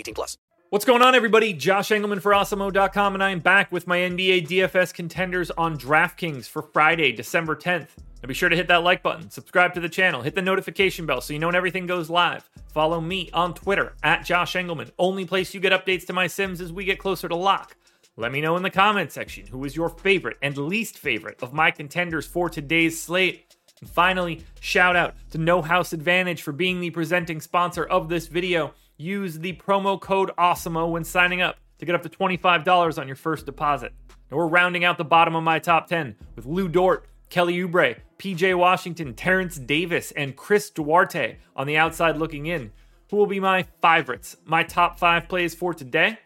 18 plus. What's going on, everybody? Josh Engleman for Awesemo.com, and I am back with my NBA DFS contenders on DraftKings for Friday, December 10th. Now be sure to hit that like button, subscribe to the channel, hit the notification bell so you know when everything goes live. Follow me on Twitter at Josh Engleman. Only place you get updates to my Sims as we get closer to lock. Let me know in the comment section who is your favorite and least favorite of my contenders for today's slate. And finally, shout out to No House Advantage for being the presenting sponsor of this video. Use the promo code AWESEMO when signing up to get up to $25 on your first deposit. Now we're rounding out the bottom of my top 10 with Lu Dort, Kelly Oubre, PJ Washington, Terrence Davis, and Chris Duarte on the outside looking in. Who will be my favorites? My top five plays for today?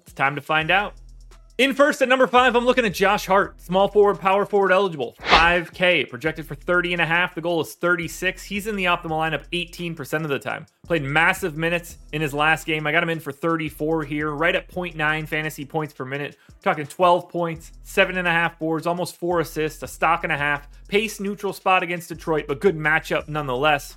It's time to find out. In first at number five, I'm looking at Josh Hart, small forward, power forward eligible, 5K, projected for 30 and a half. The goal is 36. He's in the optimal lineup 18% of the time. Played massive minutes in his last game. I got him in for 34 here, right at 0.9 fantasy points per minute. We're talking 12 points, seven and a half boards, almost four assists, a stock and a half. Pace neutral spot against Detroit, but good matchup nonetheless.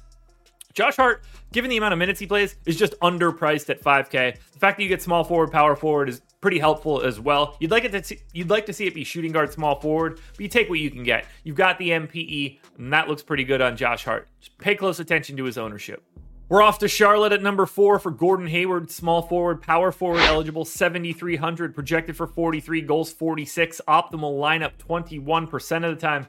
Josh Hart, given the amount of minutes he plays, is just underpriced at 5K. The fact that you get small forward, power forward is pretty helpful as well. You'd like it to see, you'd like to see it be shooting guard, small forward, but you take what you can get. You've got the MPE, and that looks pretty good on Josh Hart. Just pay close attention to his ownership. We're off to Charlotte at number four for Gordon Hayward, small forward, power forward eligible, 7,300, projected for 43 goals, 46, optimal lineup 21% of the time.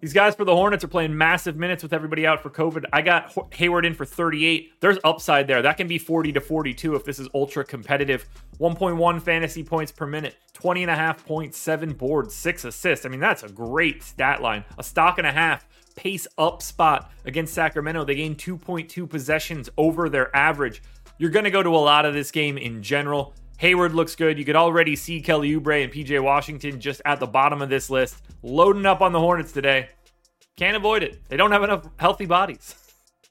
These guys for the Hornets are playing massive minutes with everybody out for COVID. I got Hayward in for 38. There's upside there. That can be 40 to 42 if this is ultra competitive. 1.1 fantasy points per minute, 20 and a half points, seven boards, six assists. I mean, that's a great stat line. A stock and a half pace up spot against Sacramento. They gained 2.2 possessions over their average. You're going to go to a lot of this game in general. Hayward looks good. You could already see Kelly Oubre and PJ Washington just at the bottom of this list, loading up on the Hornets today. Can't avoid it. They don't have enough healthy bodies.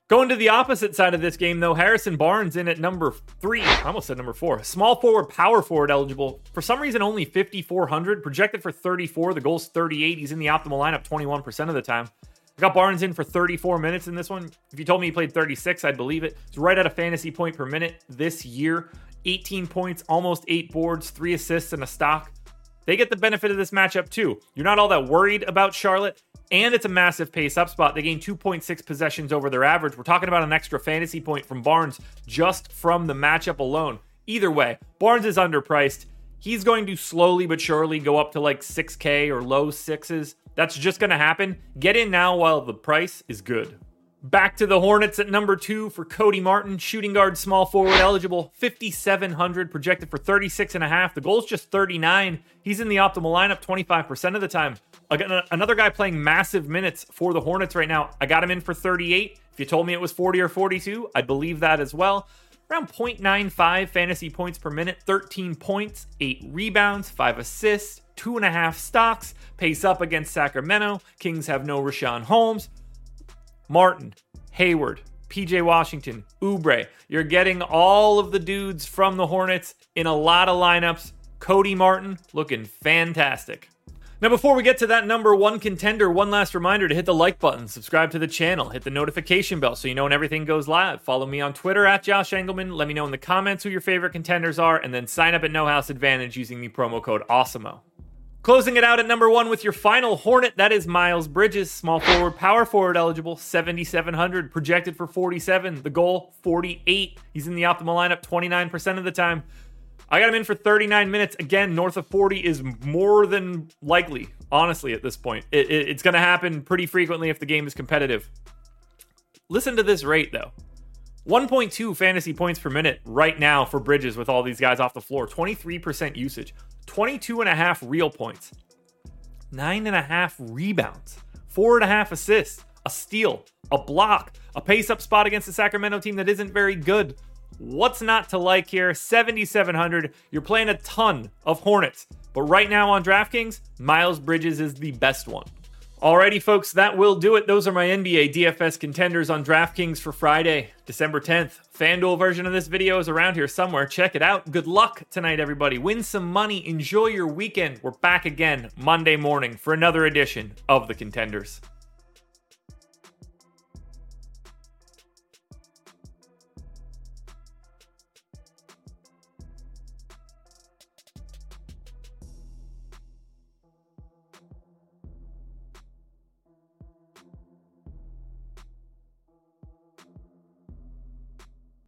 Going to the opposite side of this game, though, Harrison Barnes in at number three. I almost said number four. Small forward, power forward eligible. For some reason, only 5,400. Projected for 34. The goal's 38. He's in the optimal lineup 21% of the time. I got Barnes in for 34 minutes in this one. If you told me he played 36, I'd believe it. It's right at a fantasy point per minute this year. 18 points, almost eight boards, three assists, and a stock. They get the benefit of this matchup too. You're not all that worried about Charlotte, and it's a massive pace up spot. They gain 2.6 possessions over their average. We're talking about an extra fantasy point from Barnes just from the matchup alone. Either way, Barnes is underpriced. He's going to slowly but surely go up to like 6K or low sixes. That's just going to happen. Get in now while the price is good. Back to the Hornets at number two for Cody Martin, shooting guard, small forward eligible, 5,700, projected for 36 and a half. The goal's just 39. He's in the optimal lineup 25% of the time. Again, another guy playing massive minutes for the Hornets right now. I got him in for 38. If you told me it was 40 or 42, I'd believe that as well. Around 0.95 fantasy points per minute, 13 points, 8 rebounds, 5 assists, 2.5 stocks, pace up against Sacramento. Kings have no Richaun Holmes. Martin, Hayward, PJ Washington, Oubre. You're getting all of the dudes from the Hornets in a lot of lineups. Cody Martin looking fantastic. Now, before we get to that number one contender, one last reminder to hit the like button, subscribe to the channel, hit the notification bell so you know when everything goes live. Follow me on Twitter at Josh Engleman. Let me know in the comments who your favorite contenders are, and then sign up at No House Advantage using the promo code AWESEMO. Closing it out at number one with your final Hornet, that is Miles Bridges, small forward, power forward eligible, 7,700, projected for 47. The goal, 48. He's in the optimal lineup 29% of the time. I got him in for 39 minutes. Again, north of 40 is more than likely, honestly, at this point. It, it, it's going to happen pretty frequently if the game is competitive. Listen to this rate, though 1.2 fantasy points per minute right now for Bridges with all these guys off the floor, 23% usage. 22 and a half real points, nine and a half rebounds, four and a half assists, a steal, a block, a pace up spot against the Sacramento team that isn't very good. What's not to like here? 7,700. You're playing a ton of Hornets, but right now on DraftKings, Miles Bridges is the best one. Alrighty, folks, that will do it. Those are my NBA DFS contenders on DraftKings for Friday, December 10th. FanDuel version of this video is around here somewhere. Check it out. Good luck tonight, everybody. Win some money. Enjoy your weekend. We're back again Monday morning for another edition of the Contenders.